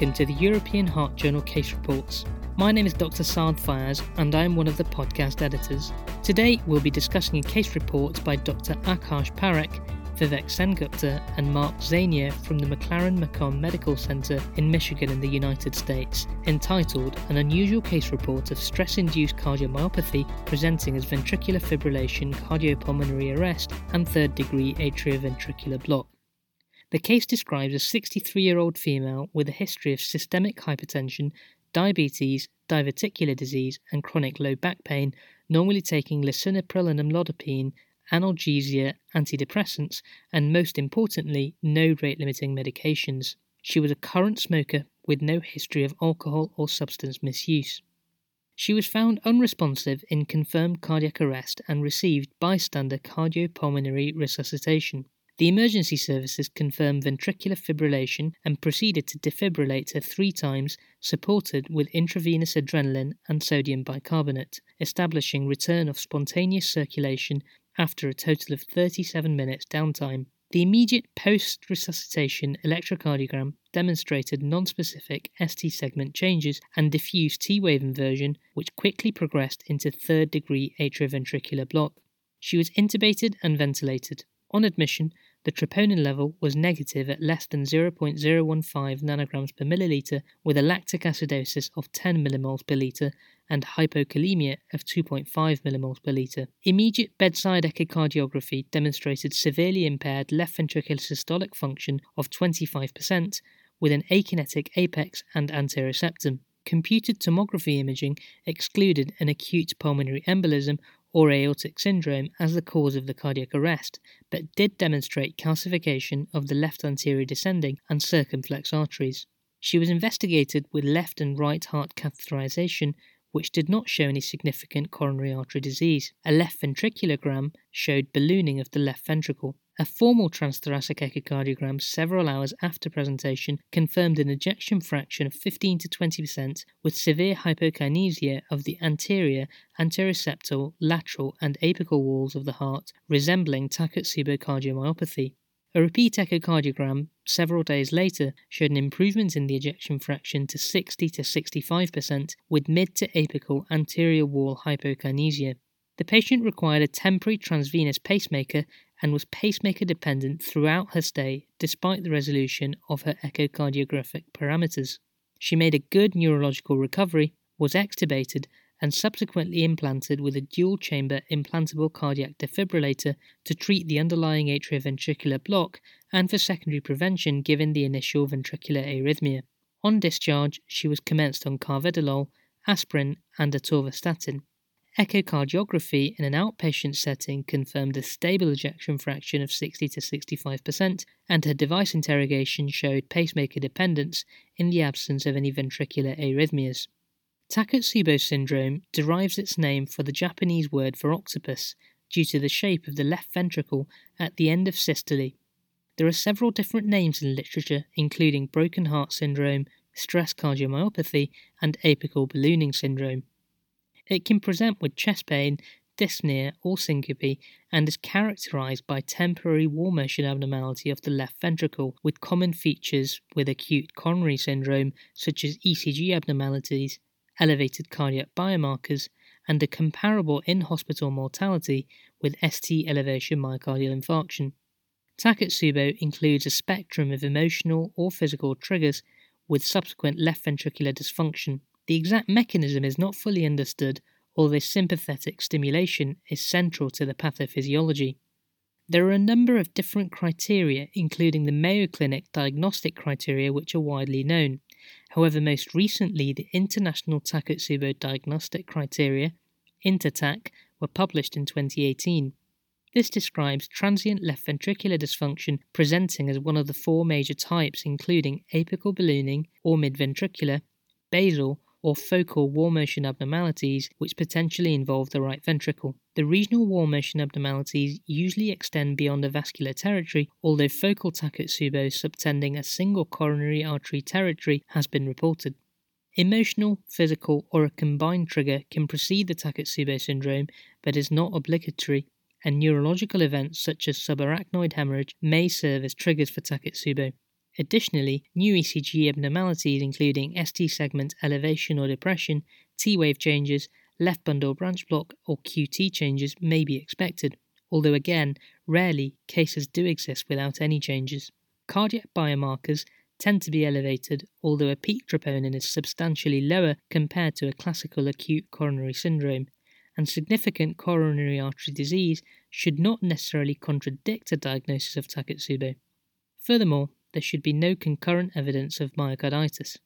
welcome to the European Heart Journal Case Reports. My name is Dr. Saad Fyyaz and I am one of the podcast editors. Today we'll be discussing a case report by Dr. Akarsh Parekh, Vivek Sengupta, and Mark Zania from the McLaren Macomb Medical Center in Michigan in the United States, entitled An Unusual Case Report of Stress Induced Cardiomyopathy Presenting as Ventricular Fibrillation, Cardiopulmonary Arrest, and Third Degree Atrioventricular Block. The case describes a 63 year old female with a history of systemic hypertension, diabetes, diverticular disease, and chronic low back pain, normally taking lisinopril and amlodipine, analgesia, antidepressants, and most importantly, no rate limiting medications. She was a current smoker with no history of alcohol or substance misuse. She was found unresponsive in confirmed cardiac arrest and received bystander cardiopulmonary resuscitation. The emergency services confirmed ventricular fibrillation and proceeded to defibrillate her three times, supported with intravenous adrenaline and sodium bicarbonate, establishing return of spontaneous circulation after a total of 37 minutes downtime. The immediate post resuscitation electrocardiogram demonstrated nonspecific ST segment changes and diffuse T wave inversion, which quickly progressed into third degree atrioventricular block. She was intubated and ventilated. On admission, the troponin level was negative at less than 0.015 nanograms per milliliter with a lactic acidosis of 10 millimoles per liter and hypokalemia of 2.5 millimoles per liter. Immediate bedside echocardiography demonstrated severely impaired left ventricular systolic function of 25% with an akinetic apex and anterior septum. Computed tomography imaging excluded an acute pulmonary embolism or aortic syndrome as the cause of the cardiac arrest, but did demonstrate calcification of the left anterior descending and circumflex arteries. She was investigated with left and right heart catheterization, which did not show any significant coronary artery disease. A left ventriculogram showed ballooning of the left ventricle. A formal transthoracic echocardiogram several hours after presentation confirmed an ejection fraction of 15 to 20% with severe hypokinesia of the anterior, anteroseptal, lateral, and apical walls of the heart, resembling Takotsubo cardiomyopathy. A repeat echocardiogram several days later showed an improvement in the ejection fraction to 60 to 65% with mid to apical anterior wall hypokinesia. The patient required a temporary transvenous pacemaker and was pacemaker dependent throughout her stay despite the resolution of her echocardiographic parameters. She made a good neurological recovery, was extubated, and subsequently implanted with a dual chamber implantable cardiac defibrillator to treat the underlying atrioventricular block and for secondary prevention given the initial ventricular arrhythmia. On discharge, she was commenced on carvedilol, aspirin, and atorvastatin. Echocardiography in an outpatient setting confirmed a stable ejection fraction of 60 to 65%, and her device interrogation showed pacemaker dependence in the absence of any ventricular arrhythmias. Takotsubo syndrome derives its name from the Japanese word for octopus due to the shape of the left ventricle at the end of systole. There are several different names in literature, including broken heart syndrome, stress cardiomyopathy, and apical ballooning syndrome. It can present with chest pain, dyspnea, or syncope, and is characterized by temporary wall motion abnormality of the left ventricle, with common features with acute coronary syndrome, such as ECG abnormalities, elevated cardiac biomarkers, and a comparable in hospital mortality with ST elevation myocardial infarction. Takotsubo includes a spectrum of emotional or physical triggers with subsequent left ventricular dysfunction. The exact mechanism is not fully understood, although sympathetic stimulation is central to the pathophysiology. There are a number of different criteria, including the Mayo Clinic diagnostic criteria, which are widely known. However, most recently, the International Takotsubo Diagnostic Criteria, InterTAK, were published in 2018. This describes transient left ventricular dysfunction presenting as one of the four major types, including apical ballooning or midventricular, basal, or focal wall motion abnormalities which potentially involve the right ventricle. The regional wall motion abnormalities usually extend beyond the vascular territory, although focal takotsubo subtending a single coronary artery territory has been reported. Emotional, physical, or a combined trigger can precede the Takotsubo syndrome but is not obligatory, and neurological events such as subarachnoid hemorrhage may serve as triggers for Takotsubo. Additionally, new ECG abnormalities including ST segment elevation or depression, T wave changes, left bundle branch block, or QT changes may be expected, although again, rarely cases do exist without any changes. Cardiac biomarkers tend to be elevated, although a peak troponin is substantially lower compared to a classical acute coronary syndrome, and significant coronary artery disease should not necessarily contradict a diagnosis of Takotsubo. Furthermore, there should be no concurrent evidence of myocarditis.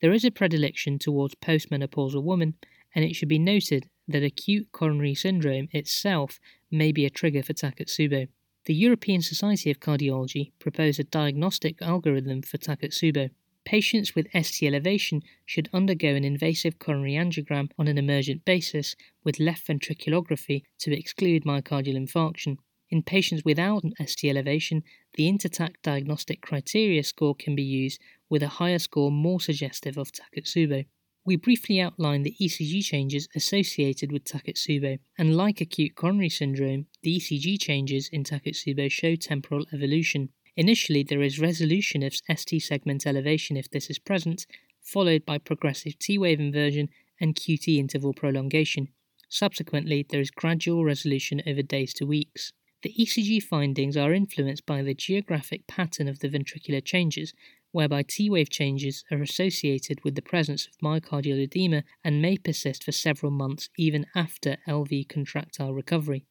There is a predilection towards postmenopausal women, and it should be noted that acute coronary syndrome itself may be a trigger for Takotsubo. The European Society of Cardiology proposed a diagnostic algorithm for Takotsubo. Patients with ST elevation should undergo an invasive coronary angiogram on an emergent basis with left ventriculography to exclude myocardial infarction. In patients without an ST elevation, the InterTAK diagnostic criteria score can be used with a higher score more suggestive of Takotsubo. We briefly outlined the ECG changes associated with Takotsubo, and like acute coronary syndrome, the ECG changes in Takotsubo show temporal evolution. Initially, there is resolution of ST segment elevation if this is present, followed by progressive T wave inversion and QT interval prolongation. Subsequently, there is gradual resolution over days to weeks. The ECG findings are influenced by the geographic pattern of the ventricular changes, whereby T wave changes are associated with the presence of myocardial edema and may persist for several months even after LV contractile recovery.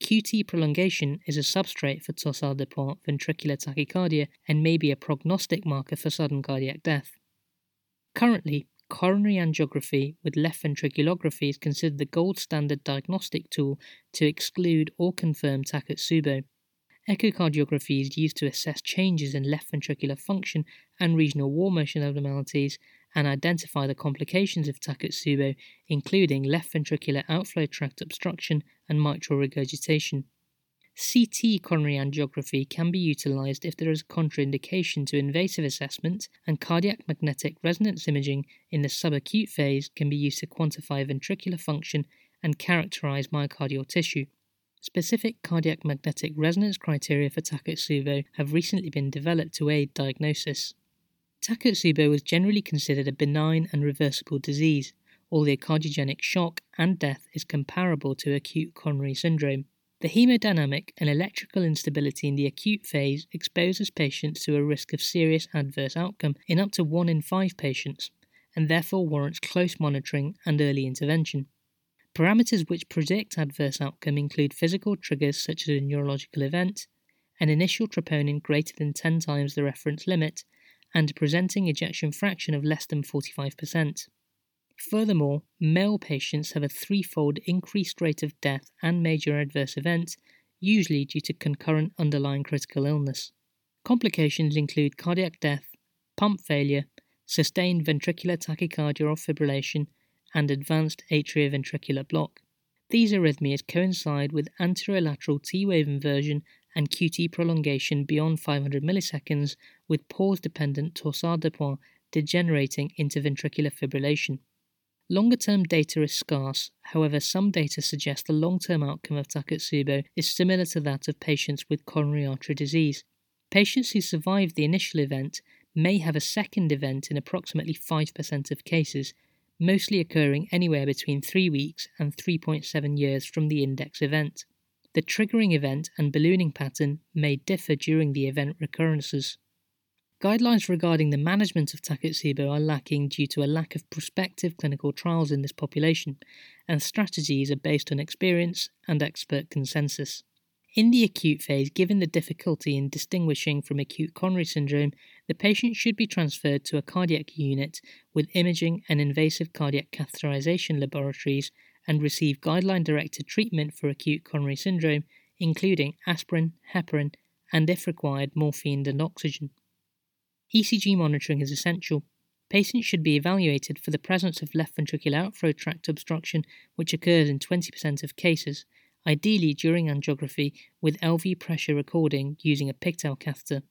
QT prolongation is a substrate for Torsades de Pointes ventricular tachycardia and may be a prognostic marker for sudden cardiac death. Currently, coronary angiography with left ventriculography is considered the gold standard diagnostic tool to exclude or confirm Takotsubo. Echocardiography is used to assess changes in left ventricular function and regional wall motion abnormalities and identify the complications of Takotsubo, including left ventricular outflow tract obstruction and mitral regurgitation. CT coronary angiography can be utilized if there is a contraindication to invasive assessment, and cardiac magnetic resonance imaging in the subacute phase can be used to quantify ventricular function and characterize myocardial tissue. Specific cardiac magnetic resonance criteria for Takotsubo have recently been developed to aid diagnosis. Takotsubo was generally considered a benign and reversible disease, although cardiogenic shock and death is comparable to acute coronary syndrome. The hemodynamic and electrical instability in the acute phase exposes patients to a risk of serious adverse outcome in up to 1 in 5 patients, and therefore warrants close monitoring and early intervention. Parameters which predict adverse outcome include physical triggers such as a neurological event, an initial troponin greater than 10 times the reference limit, and a presenting ejection fraction of less than 45%. Furthermore, male patients have a threefold increased rate of death and major adverse events, usually due to concurrent underlying critical illness. Complications include cardiac death, pump failure, sustained ventricular tachycardia or fibrillation, and advanced atrioventricular block. These arrhythmias coincide with anterolateral T wave inversion and QT prolongation beyond 500 milliseconds, with pause dependent torsade de Pointes degenerating into ventricular fibrillation. Longer term data is scarce, however, some data suggest the long term outcome of Takotsubo is similar to that of patients with coronary artery disease. Patients who survive the initial event may have a second event in approximately 5% of cases, mostly occurring anywhere between 3 weeks and 3.7 years from the index event. The triggering event and ballooning pattern may differ during the event recurrences. Guidelines regarding the management of Takotsubo are lacking due to a lack of prospective clinical trials in this population, and strategies are based on experience and expert consensus. In the acute phase, given the difficulty in distinguishing from acute coronary syndrome, the patient should be transferred to a cardiac unit with imaging and invasive cardiac catheterization laboratories and receive guideline directed treatment for acute coronary syndrome, including aspirin, heparin, and if required, morphine and oxygen. ECG monitoring is essential. Patients should be evaluated for the presence of left ventricular outflow tract obstruction, which occurs in 20% of cases, ideally during angiography with LV pressure recording using a pigtail catheter.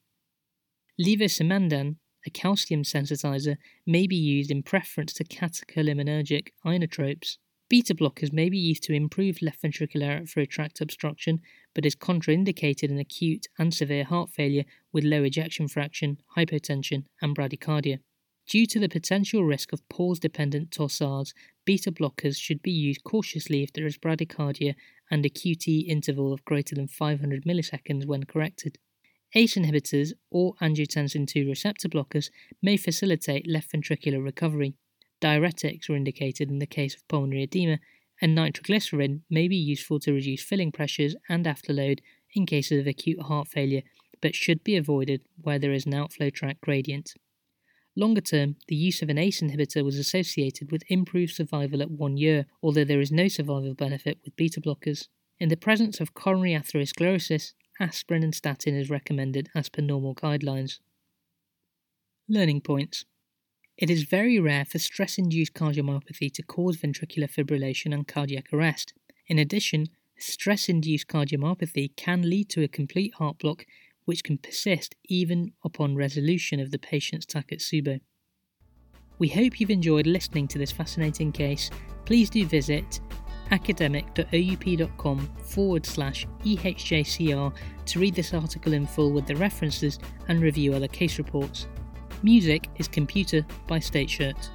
Levosimendan, a calcium sensitizer, may be used in preference to catecholaminergic inotropes. Beta blockers may be used to improve left ventricular outflow tract obstruction, but is contraindicated in acute and severe heart failure with low ejection fraction, hypotension, and bradycardia. Due to the potential risk of pause dependent torsades, beta blockers should be used cautiously if there is bradycardia and a QT interval of greater than 500 milliseconds when corrected. ACE inhibitors or angiotensin II receptor blockers may facilitate left ventricular recovery. Diuretics are indicated in the case of pulmonary edema, and nitroglycerin may be useful to reduce filling pressures and afterload in cases of acute heart failure, but should be avoided where there is an outflow tract gradient. Longer term, the use of an ACE inhibitor was associated with improved survival at one year, although there is no survival benefit with beta blockers. In the presence of coronary atherosclerosis, aspirin and statin is recommended as per normal guidelines. Learning points It is very rare for stress induced cardiomyopathy to cause ventricular fibrillation and cardiac arrest. In addition, stress induced cardiomyopathy can lead to a complete heart block which can persist even upon resolution of the patient's Takotsubo. We hope you've enjoyed listening to this fascinating case. Please do visit academic.oup.com forward slash EHJCR to read this article in full with the references and review other case reports. Music is Computer by State Shirt.